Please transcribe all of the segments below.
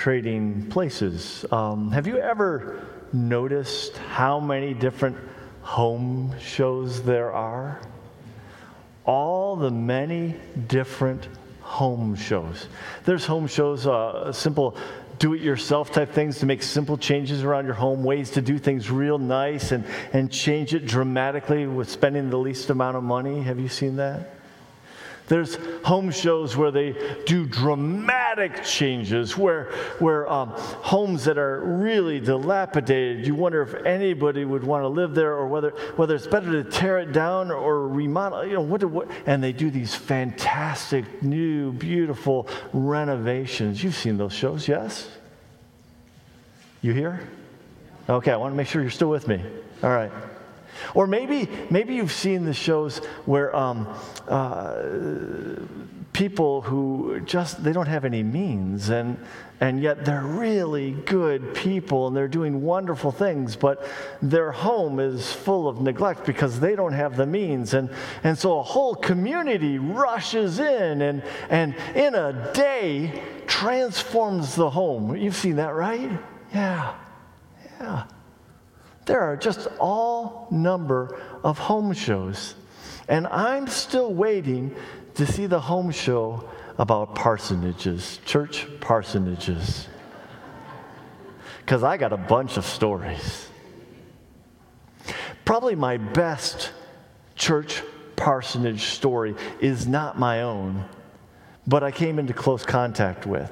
trading places. Um, have you ever noticed how many different home shows there are? All the many different home shows. There's home shows, uh, simple do it yourself type things to make simple changes around your home, ways to do things real nice and, and change it dramatically with spending the least amount of money. Have you seen that? There's home shows where they do dramatic changes, where, where um, homes that are really dilapidated, you wonder if anybody would want to live there or whether, whether it's better to tear it down or remodel. You know, what, what, and they do these fantastic, new, beautiful renovations. You've seen those shows, yes? You here? Okay, I want to make sure you're still with me. All right. Or maybe, maybe you've seen the shows where um, uh, people who just they don't have any means and and yet they're really good people and they're doing wonderful things but their home is full of neglect because they don't have the means. And and so a whole community rushes in and and in a day transforms the home. You've seen that right? Yeah. Yeah there are just all number of home shows. And I'm still waiting to see the home show about parsonages, church parsonages. Because I got a bunch of stories. Probably my best church parsonage story is not my own, but I came into close contact with.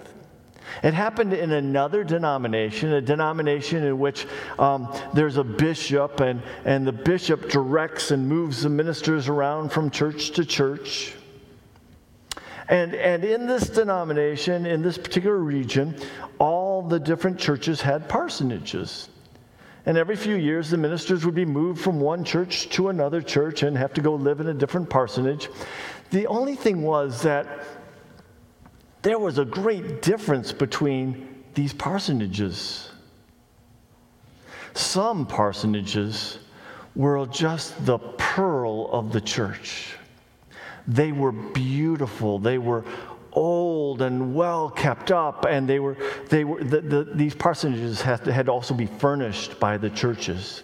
It happened in another denomination, a denomination in which um, there's a bishop, and, and the bishop directs and moves the ministers around from church to church. And, and in this denomination, in this particular region, all the different churches had parsonages. And every few years, the ministers would be moved from one church to another church and have to go live in a different parsonage. The only thing was that there was a great difference between these parsonages. Some parsonages were just the pearl of the church. They were beautiful. They were old and well kept up, and they were, they were, the, the, these parsonages had to, had also be furnished by the churches.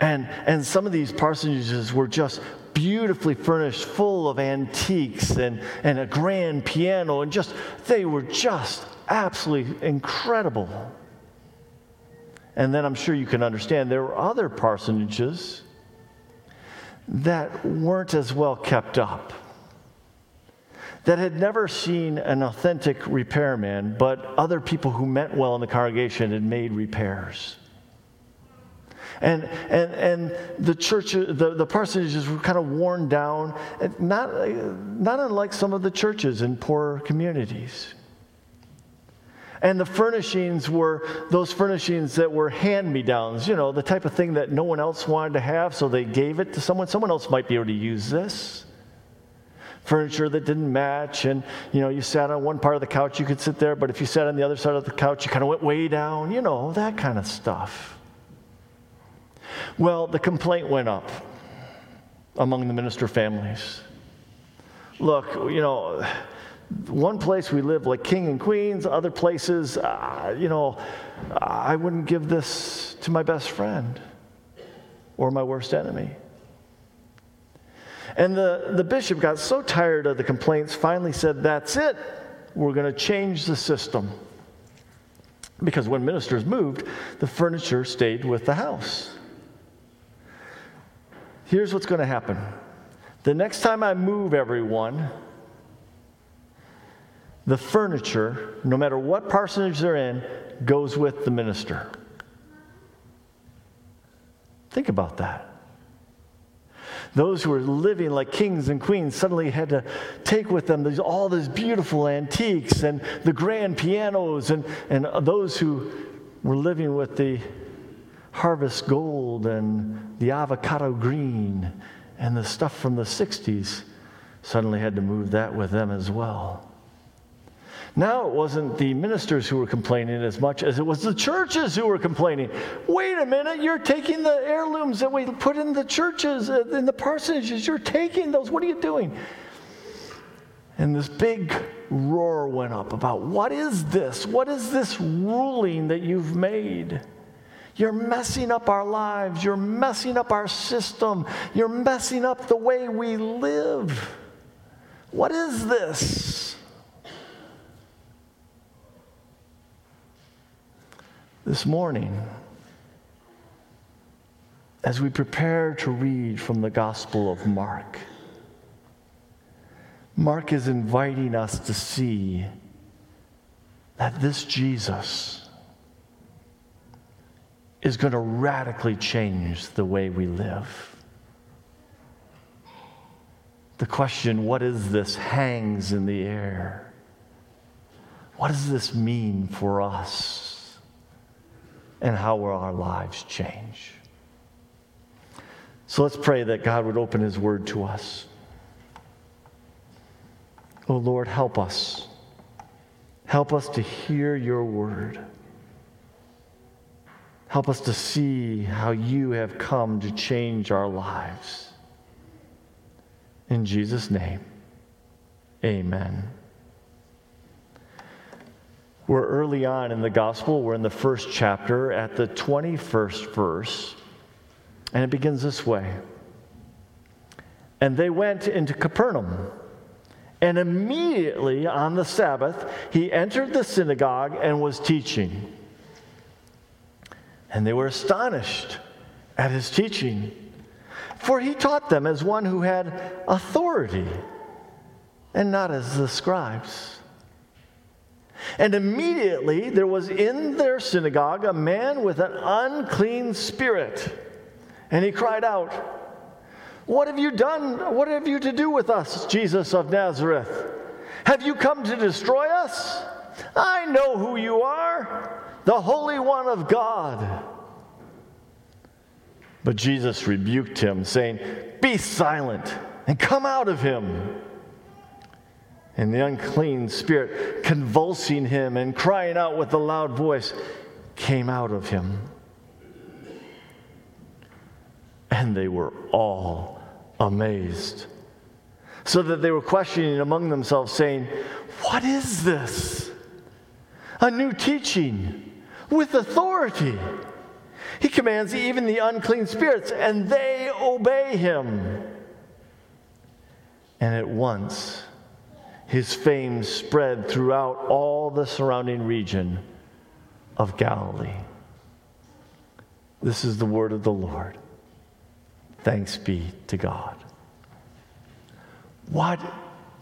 And, and some of these parsonages were just beautifully furnished, full of antiques and, and a grand piano, and just, they were just absolutely incredible. And then I'm sure you can understand there were other parsonages that weren't as well kept up, that had never seen an authentic repairman, but other people who meant well in the congregation had made repairs. And, and, and the church, the, the parsonages were kind of worn down, not, not unlike some of the churches in poor communities. And the furnishings were those furnishings that were hand me downs, you know, the type of thing that no one else wanted to have, so they gave it to someone. Someone else might be able to use this. Furniture that didn't match, and you know, you sat on one part of the couch, you could sit there, but if you sat on the other side of the couch, you kind of went way down, you know, that kind of stuff. Well, the complaint went up among the minister families. Look, you know, one place we live like king and queens, other places, uh, you know, I wouldn't give this to my best friend or my worst enemy. And the, the bishop got so tired of the complaints, finally said, That's it. We're going to change the system. Because when ministers moved, the furniture stayed with the house here's what's going to happen. The next time I move everyone, the furniture, no matter what parsonage they're in, goes with the minister. Think about that. Those who were living like kings and queens suddenly had to take with them these, all these beautiful antiques and the grand pianos, and, and those who were living with the harvest gold and the avocado green and the stuff from the 60s suddenly had to move that with them as well. Now it wasn't the ministers who were complaining as much as it was the churches who were complaining. Wait a minute, you're taking the heirlooms that we put in the churches, uh, in the parsonages, you're taking those. What are you doing? And this big roar went up about what is this? What is this ruling that you've made? You're messing up our lives. You're messing up our system. You're messing up the way we live. What is this? This morning, as we prepare to read from the Gospel of Mark, Mark is inviting us to see that this Jesus is going to radically change the way we live. The question, what is this, hangs in the air. What does this mean for us? And how will our lives change? So let's pray that God would open His Word to us. Oh Lord, help us. Help us to hear your Word. Help us to see how you have come to change our lives. In Jesus' name, amen. We're early on in the gospel. We're in the first chapter at the 21st verse, and it begins this way. And they went into Capernaum. And immediately on the Sabbath, he entered the synagogue and was teaching. And they were astonished at his teaching for he taught them as one who had authority and not as the scribes. And immediately there was in their synagogue a man with an unclean spirit. And he cried out, What have you done? What have you to do with us, Jesus of Nazareth? Have you come to destroy us? I know who you are, the Holy One of God. But Jesus rebuked him, saying, Be silent and come out of him. And the unclean spirit, convulsing him and crying out with a loud voice, came out of him. And they were all amazed. So that they were questioning among themselves, saying, What is this? A new teaching with authority he commands even the unclean spirits, and they obey him. And at once, his fame spread throughout all the surrounding region of Galilee. This is the word of the Lord. Thanks be to God. What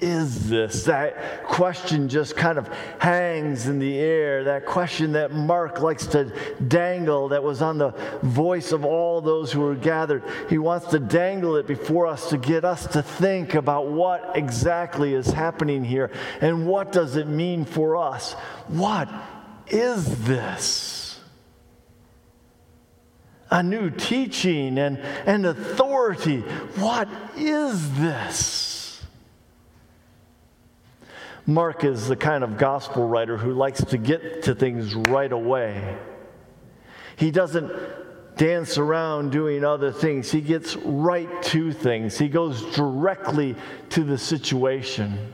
is this? That question just kind of hangs in the air. That question that Mark likes to dangle, that was on the voice of all those who were gathered. He wants to dangle it before us to get us to think about what exactly is happening here and what does it mean for us. What is this? A new teaching and, and authority. What is this? Mark is the kind of gospel writer who likes to get to things right away. He doesn't dance around doing other things, he gets right to things, he goes directly to the situation.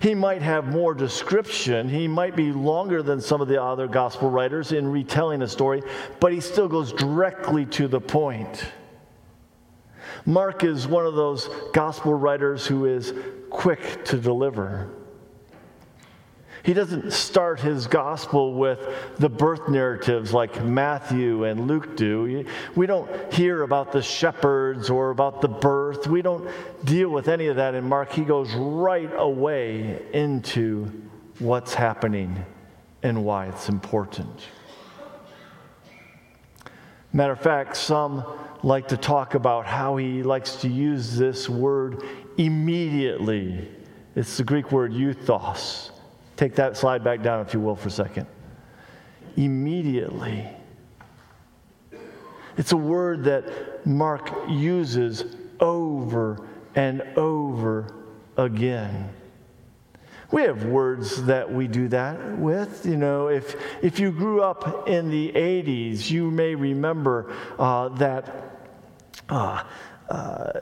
He might have more description. He might be longer than some of the other gospel writers in retelling a story, but he still goes directly to the point. Mark is one of those gospel writers who is quick to deliver. He doesn't start his gospel with the birth narratives like Matthew and Luke do. We don't hear about the shepherds or about the birth. We don't deal with any of that in Mark. He goes right away into what's happening and why it's important. Matter of fact, some like to talk about how he likes to use this word immediately. It's the Greek word euthos Take that slide back down, if you will, for a second. Immediately. It's a word that Mark uses over and over again. We have words that we do that with. You know, if, if you grew up in the 80s, you may remember uh, that uh, uh,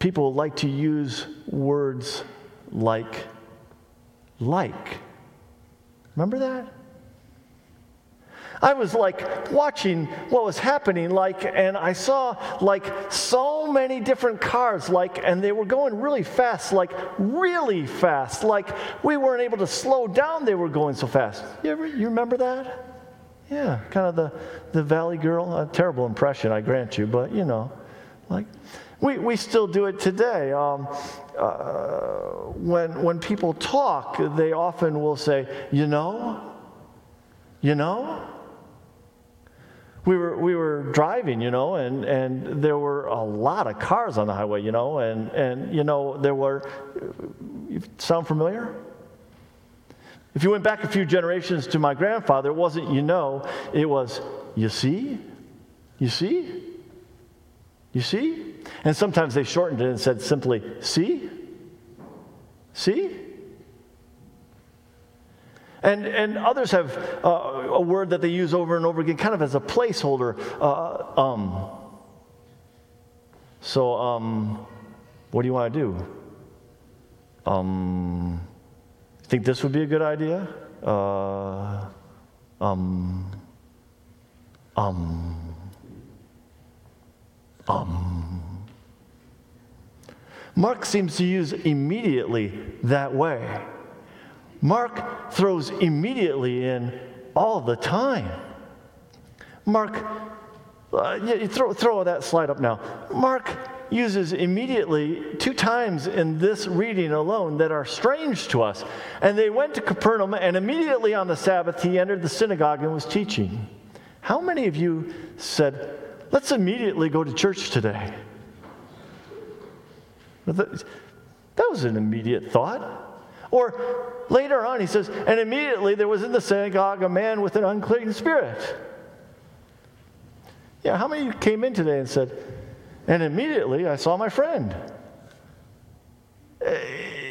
people like to use words like, like. Remember that? I was like watching what was happening, like, and I saw like so many different cars, like, and they were going really fast, like, really fast. Like, we weren't able to slow down, they were going so fast. You, ever, you remember that? Yeah, kind of the, the Valley Girl. A terrible impression, I grant you, but you know, like, we, we still do it today. Um, uh, when, when people talk, they often will say, you know, you know, we were, we were driving, you know, and, and there were a lot of cars on the highway, you know, and, and you know, there were, sound familiar? If you went back a few generations to my grandfather, it wasn't you know, it was you see, you see, you see. And sometimes they shortened it and said simply, see, see. And, and others have uh, a word that they use over and over again, kind of as a placeholder. Uh, um. So, um, what do you want to do? Um, think this would be a good idea? Uh, um, um, um. Mark seems to use immediately that way. Mark throws immediately in all the time. Mark, uh, yeah, throw, throw that slide up now. Mark uses immediately two times in this reading alone that are strange to us. And they went to Capernaum, and immediately on the Sabbath, he entered the synagogue and was teaching. How many of you said, Let's immediately go to church today? That was an immediate thought. Or later on, he says, and immediately there was in the synagogue a man with an unclean spirit. Yeah, how many came in today and said, and immediately I saw my friend? Eh,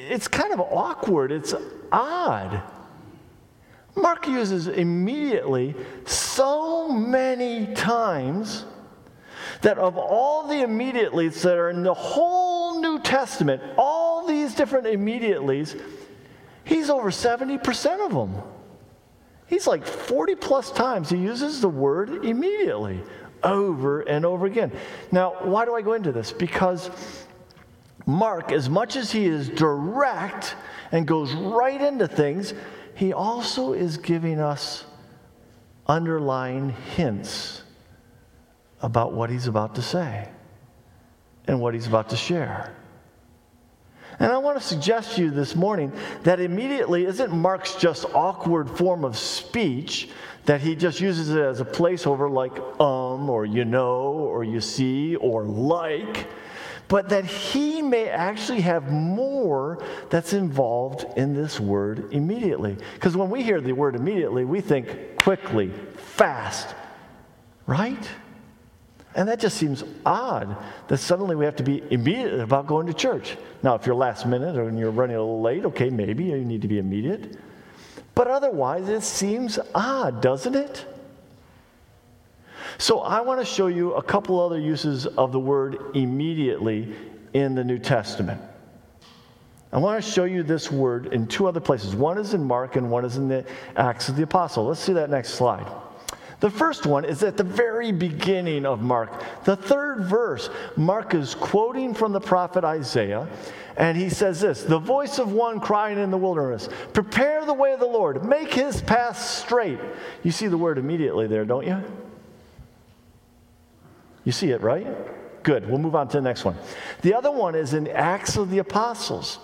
it's kind of awkward, it's odd. Mark uses immediately so many times that of all the immediatelys that are in the whole New Testament, all these different immediatelys, He's over 70% of them. He's like 40 plus times he uses the word immediately over and over again. Now, why do I go into this? Because Mark, as much as he is direct and goes right into things, he also is giving us underlying hints about what he's about to say and what he's about to share. And I want to suggest to you this morning that immediately isn't Mark's just awkward form of speech that he just uses it as a placeholder like um or you know or you see or like, but that he may actually have more that's involved in this word immediately. Because when we hear the word immediately, we think quickly, fast, right? And that just seems odd that suddenly we have to be immediate about going to church. Now, if you're last minute or you're running a little late, okay, maybe you need to be immediate. But otherwise, it seems odd, doesn't it? So, I want to show you a couple other uses of the word immediately in the New Testament. I want to show you this word in two other places. One is in Mark, and one is in the Acts of the Apostle. Let's see that next slide. The first one is at the very beginning of Mark. The third verse, Mark is quoting from the prophet Isaiah, and he says this The voice of one crying in the wilderness, Prepare the way of the Lord, make his path straight. You see the word immediately there, don't you? You see it, right? Good. We'll move on to the next one. The other one is in Acts of the Apostles.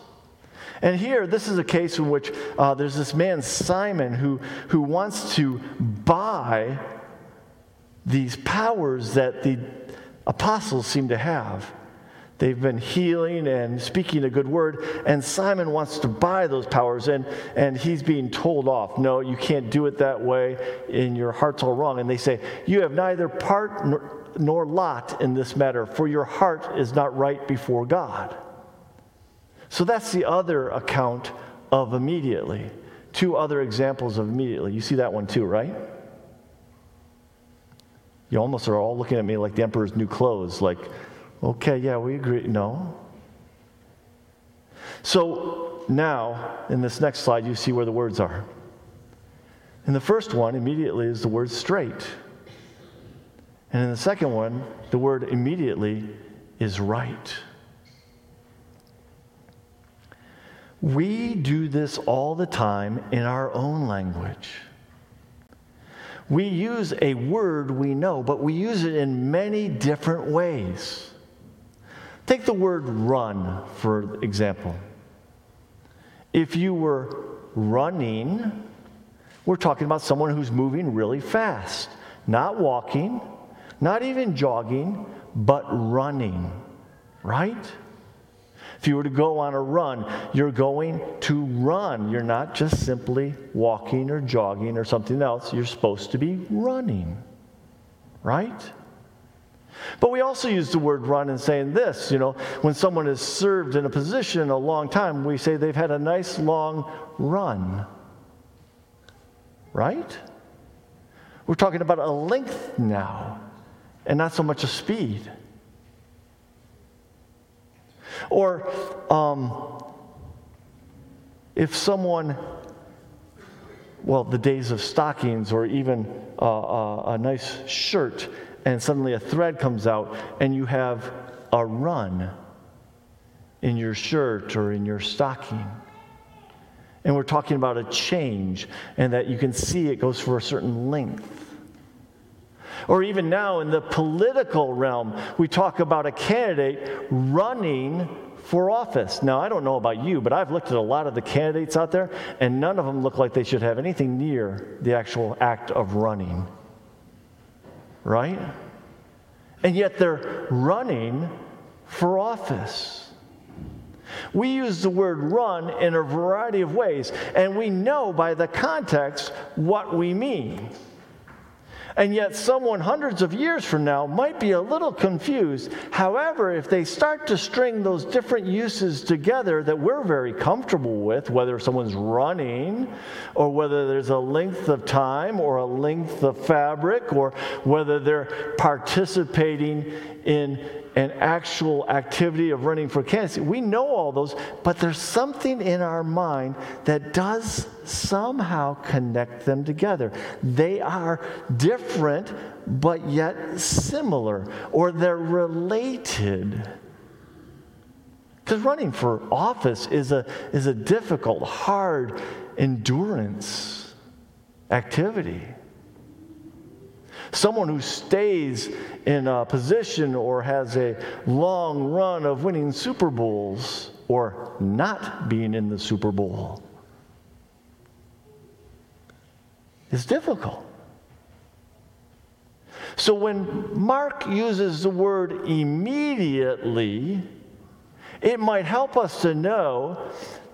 And here, this is a case in which uh, there's this man, Simon, who, who wants to buy these powers that the apostles seem to have. They've been healing and speaking a good word, and Simon wants to buy those powers, and, and he's being told off. No, you can't do it that way, and your heart's all wrong. And they say, You have neither part nor, nor lot in this matter, for your heart is not right before God. So that's the other account of immediately. Two other examples of immediately. You see that one too, right? You almost are all looking at me like the emperor's new clothes, like, okay, yeah, we agree. No. So now, in this next slide, you see where the words are. In the first one, immediately is the word straight. And in the second one, the word immediately is right. We do this all the time in our own language. We use a word we know, but we use it in many different ways. Take the word run, for example. If you were running, we're talking about someone who's moving really fast, not walking, not even jogging, but running, right? If you were to go on a run, you're going to run. You're not just simply walking or jogging or something else. You're supposed to be running, right? But we also use the word run in saying this, you know, when someone has served in a position a long time, we say they've had a nice long run. Right? We're talking about a length now and not so much a speed. Or um, if someone, well, the days of stockings or even uh, a nice shirt, and suddenly a thread comes out and you have a run in your shirt or in your stocking. And we're talking about a change, and that you can see it goes for a certain length. Or even now in the political realm, we talk about a candidate running for office. Now, I don't know about you, but I've looked at a lot of the candidates out there, and none of them look like they should have anything near the actual act of running. Right? And yet they're running for office. We use the word run in a variety of ways, and we know by the context what we mean. And yet, someone hundreds of years from now might be a little confused. However, if they start to string those different uses together that we're very comfortable with, whether someone's running, or whether there's a length of time, or a length of fabric, or whether they're participating in an actual activity of running for candidacy. We know all those, but there's something in our mind that does somehow connect them together. They are different, but yet similar, or they're related. Because running for office is a, is a difficult, hard endurance activity. Someone who stays in a position or has a long run of winning Super Bowls or not being in the Super Bowl is difficult. So when Mark uses the word immediately, it might help us to know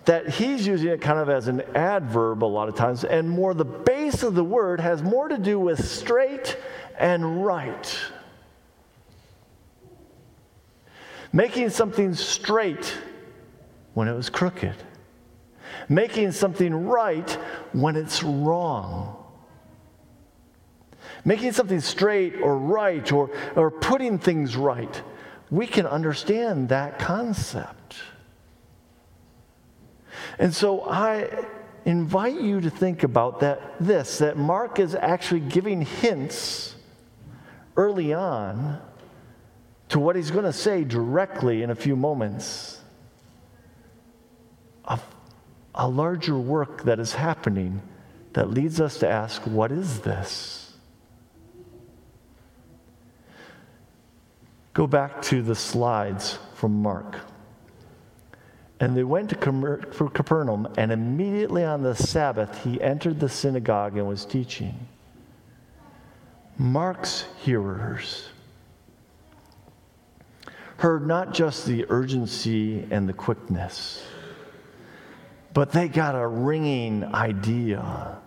that he's using it kind of as an adverb a lot of times, and more the base of the word has more to do with straight and right. Making something straight when it was crooked, making something right when it's wrong. Making something straight or right or, or putting things right, we can understand that concept. And so I invite you to think about that this that Mark is actually giving hints early on to what he's going to say directly in a few moments. A, a larger work that is happening that leads us to ask, what is this? Go back to the slides from Mark. And they went to Capernaum, and immediately on the Sabbath, he entered the synagogue and was teaching. Mark's hearers heard not just the urgency and the quickness, but they got a ringing idea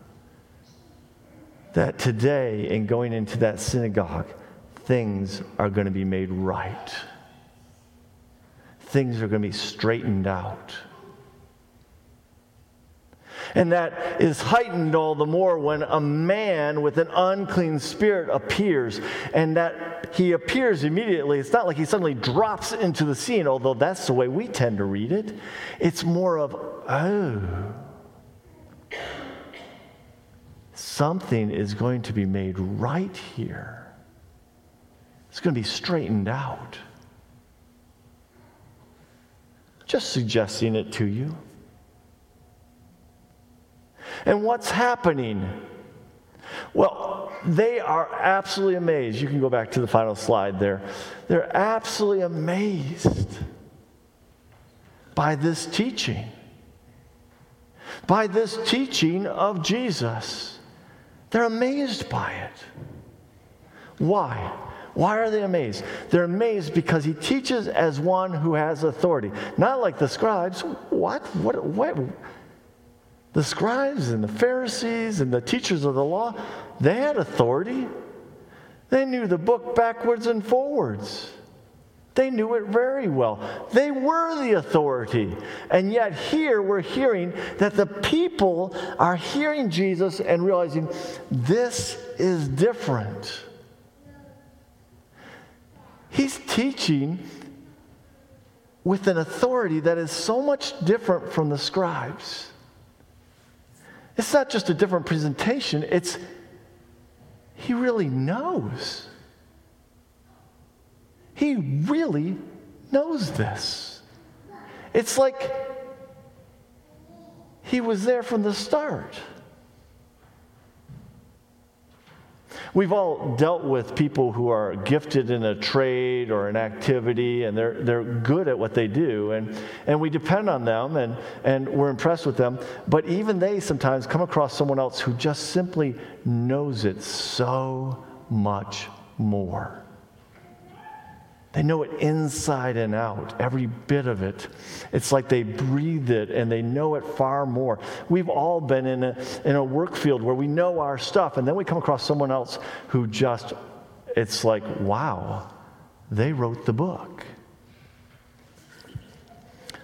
that today, in going into that synagogue, things are going to be made right things are going to be straightened out. And that is heightened all the more when a man with an unclean spirit appears, and that he appears immediately. It's not like he suddenly drops into the scene, although that's the way we tend to read it. It's more of, oh, something is going to be made right here. It's going to be straightened out. Just suggesting it to you. And what's happening? Well, they are absolutely amazed. You can go back to the final slide there. They're absolutely amazed by this teaching, by this teaching of Jesus. They're amazed by it. Why? Why are they amazed? They're amazed because he teaches as one who has authority. Not like the scribes. What? What? What? The scribes and the Pharisees and the teachers of the law, they had authority. They knew the book backwards and forwards. They knew it very well. They were the authority. And yet, here we're hearing that the people are hearing Jesus and realizing this is different. He's teaching with an authority that is so much different from the scribes. It's not just a different presentation, it's he really knows. He really knows this. It's like he was there from the start. We've all dealt with people who are gifted in a trade or an activity, and they're, they're good at what they do, and, and we depend on them and, and we're impressed with them. But even they sometimes come across someone else who just simply knows it so much more. They know it inside and out, every bit of it. It's like they breathe it and they know it far more. We've all been in a, in a work field where we know our stuff, and then we come across someone else who just, it's like, wow, they wrote the book.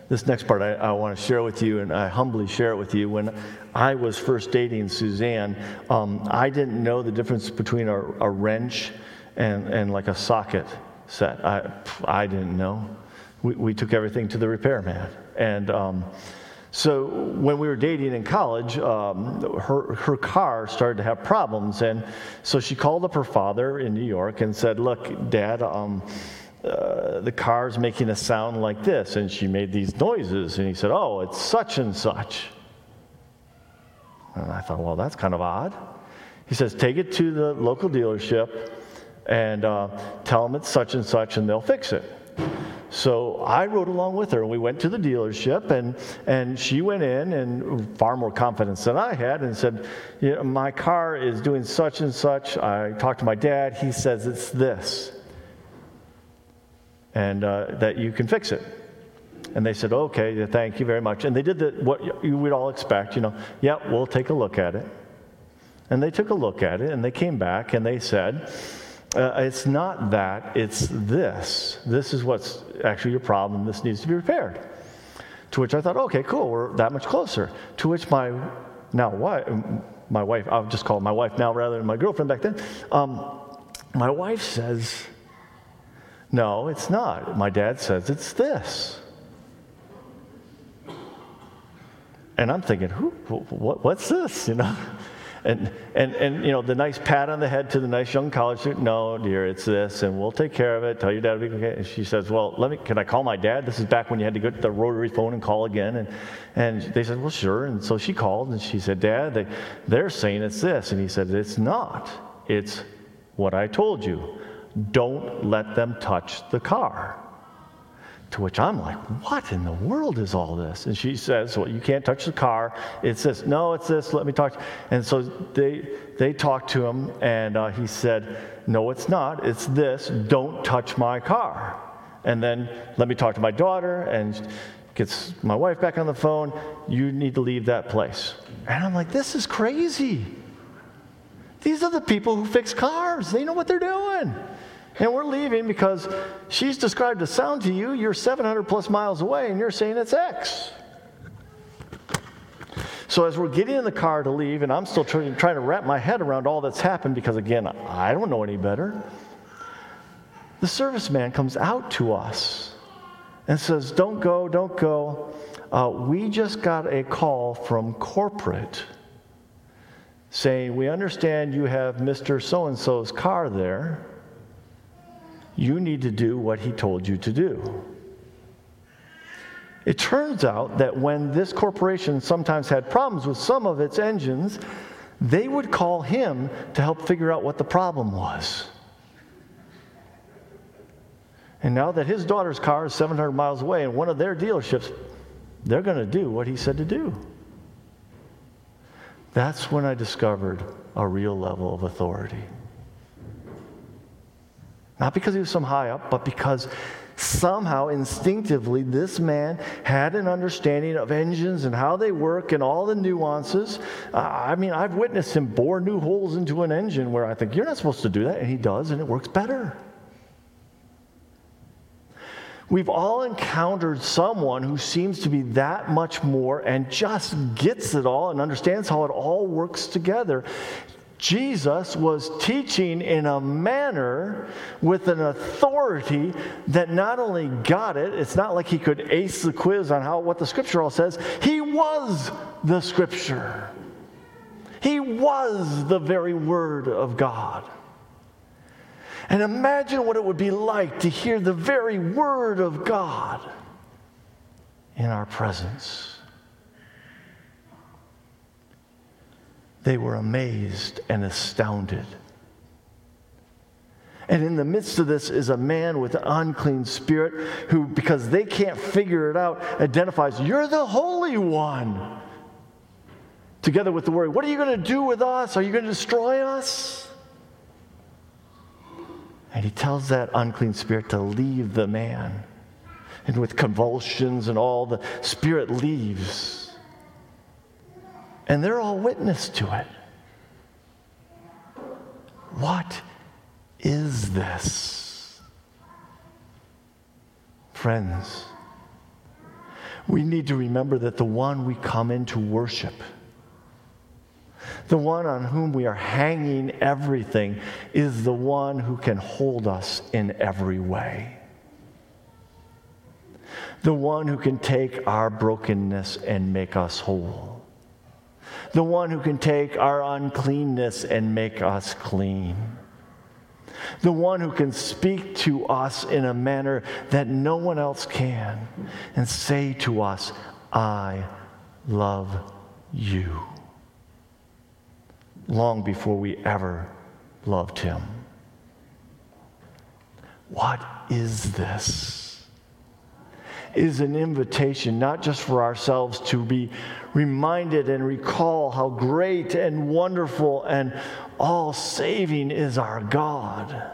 This next part I, I want to share with you, and I humbly share it with you. When I was first dating Suzanne, um, I didn't know the difference between a, a wrench and, and like a socket set. I, I didn't know. We, we took everything to the repairman. And um, so when we were dating in college, um, her, her car started to have problems. And so she called up her father in New York and said, Look, Dad, um, uh, the car's making a sound like this. And she made these noises. And he said, Oh, it's such and such. And I thought, Well, that's kind of odd. He says, Take it to the local dealership and uh, tell them it's such and such, and they'll fix it. So I rode along with her, and we went to the dealership, and, and she went in, and far more confidence than I had, and said, you know, My car is doing such and such. I talked to my dad, he says it's this, and uh, that you can fix it. And they said, Okay, thank you very much. And they did the, what you would all expect, you know, yeah, we'll take a look at it. And they took a look at it, and they came back, and they said, uh, it's not that, it's this. This is what's actually your problem. This needs to be repaired. To which I thought, okay, cool, we're that much closer. To which my now wife, my wife, I'll just call my wife now rather than my girlfriend back then. Um, my wife says, no, it's not. My dad says it's this. And I'm thinking, who, what, what's this? You know? And, and, and, you know, the nice pat on the head to the nice young college student, no, dear, it's this, and we'll take care of it. Tell your dad it'll be okay. And she says, well, let me, can I call my dad? This is back when you had to go to the rotary phone and call again. And, and they said, well, sure. And so she called and she said, Dad, they, they're saying it's this. And he said, it's not. It's what I told you. Don't let them touch the car. To which I'm like, what in the world is all this? And she says, well, you can't touch the car. It's this. No, it's this. Let me talk. And so they, they talked to him, and uh, he said, no, it's not. It's this. Don't touch my car. And then let me talk to my daughter, and gets my wife back on the phone. You need to leave that place. And I'm like, this is crazy. These are the people who fix cars. They know what they're doing. And we're leaving because she's described a sound to you. You're 700 plus miles away, and you're saying it's X. So as we're getting in the car to leave, and I'm still trying, trying to wrap my head around all that's happened because, again, I don't know any better, the serviceman comes out to us and says, Don't go, don't go. Uh, we just got a call from corporate saying, We understand you have Mr. So and so's car there. You need to do what he told you to do. It turns out that when this corporation sometimes had problems with some of its engines, they would call him to help figure out what the problem was. And now that his daughter's car is 700 miles away in one of their dealerships, they're going to do what he said to do. That's when I discovered a real level of authority. Not because he was some high up, but because somehow instinctively this man had an understanding of engines and how they work and all the nuances. Uh, I mean, I've witnessed him bore new holes into an engine where I think, you're not supposed to do that, and he does, and it works better. We've all encountered someone who seems to be that much more and just gets it all and understands how it all works together. Jesus was teaching in a manner with an authority that not only got it, it's not like he could ace the quiz on how what the scripture all says. He was the scripture. He was the very word of God. And imagine what it would be like to hear the very word of God in our presence. They were amazed and astounded. And in the midst of this is a man with an unclean spirit who, because they can't figure it out, identifies, You're the Holy One. Together with the word, What are you going to do with us? Are you going to destroy us? And he tells that unclean spirit to leave the man. And with convulsions and all, the spirit leaves. And they're all witness to it. What is this? Friends, we need to remember that the one we come into worship the one on whom we are hanging everything is the one who can hold us in every way. The one who can take our brokenness and make us whole. The one who can take our uncleanness and make us clean. The one who can speak to us in a manner that no one else can and say to us, I love you long before we ever loved him. What is this? Is an invitation not just for ourselves to be reminded and recall how great and wonderful and all saving is our God,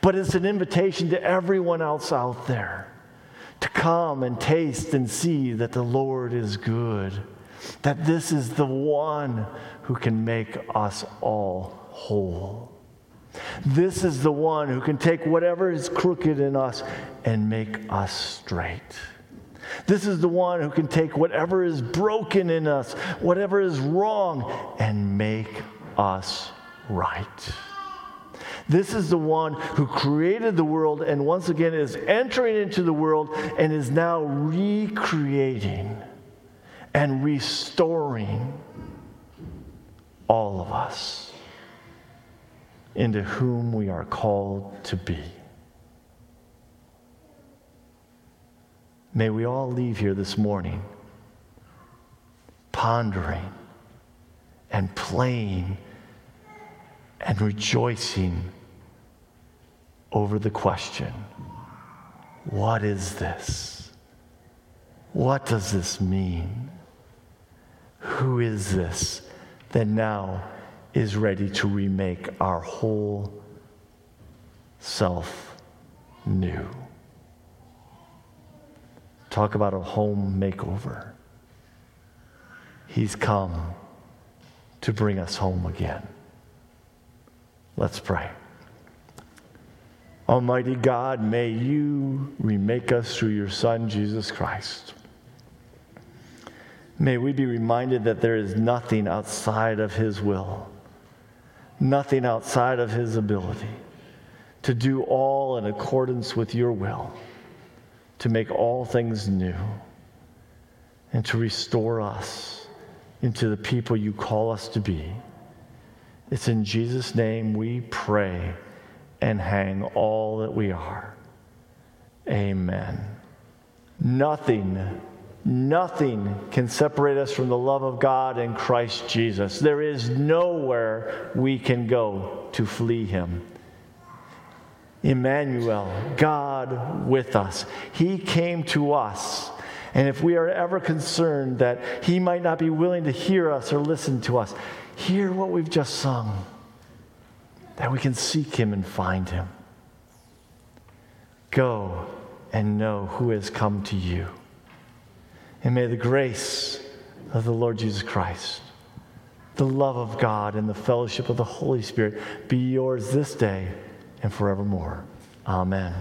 but it's an invitation to everyone else out there to come and taste and see that the Lord is good, that this is the one who can make us all whole. This is the one who can take whatever is crooked in us and make us straight. This is the one who can take whatever is broken in us, whatever is wrong, and make us right. This is the one who created the world and once again is entering into the world and is now recreating and restoring all of us into whom we are called to be. May we all leave here this morning pondering and playing and rejoicing over the question what is this? What does this mean? Who is this? that now is ready to remake our whole self new. Talk about a home makeover. He's come to bring us home again. Let's pray. Almighty God, may you remake us through your Son, Jesus Christ. May we be reminded that there is nothing outside of His will, nothing outside of His ability to do all in accordance with your will, to make all things new, and to restore us into the people you call us to be. It's in Jesus' name we pray and hang all that we are. Amen. Nothing Nothing can separate us from the love of God in Christ Jesus. There is nowhere we can go to flee him. Emmanuel, God with us. He came to us. And if we are ever concerned that he might not be willing to hear us or listen to us, hear what we've just sung, that we can seek him and find him. Go and know who has come to you. And may the grace of the Lord Jesus Christ, the love of God, and the fellowship of the Holy Spirit be yours this day and forevermore. Amen.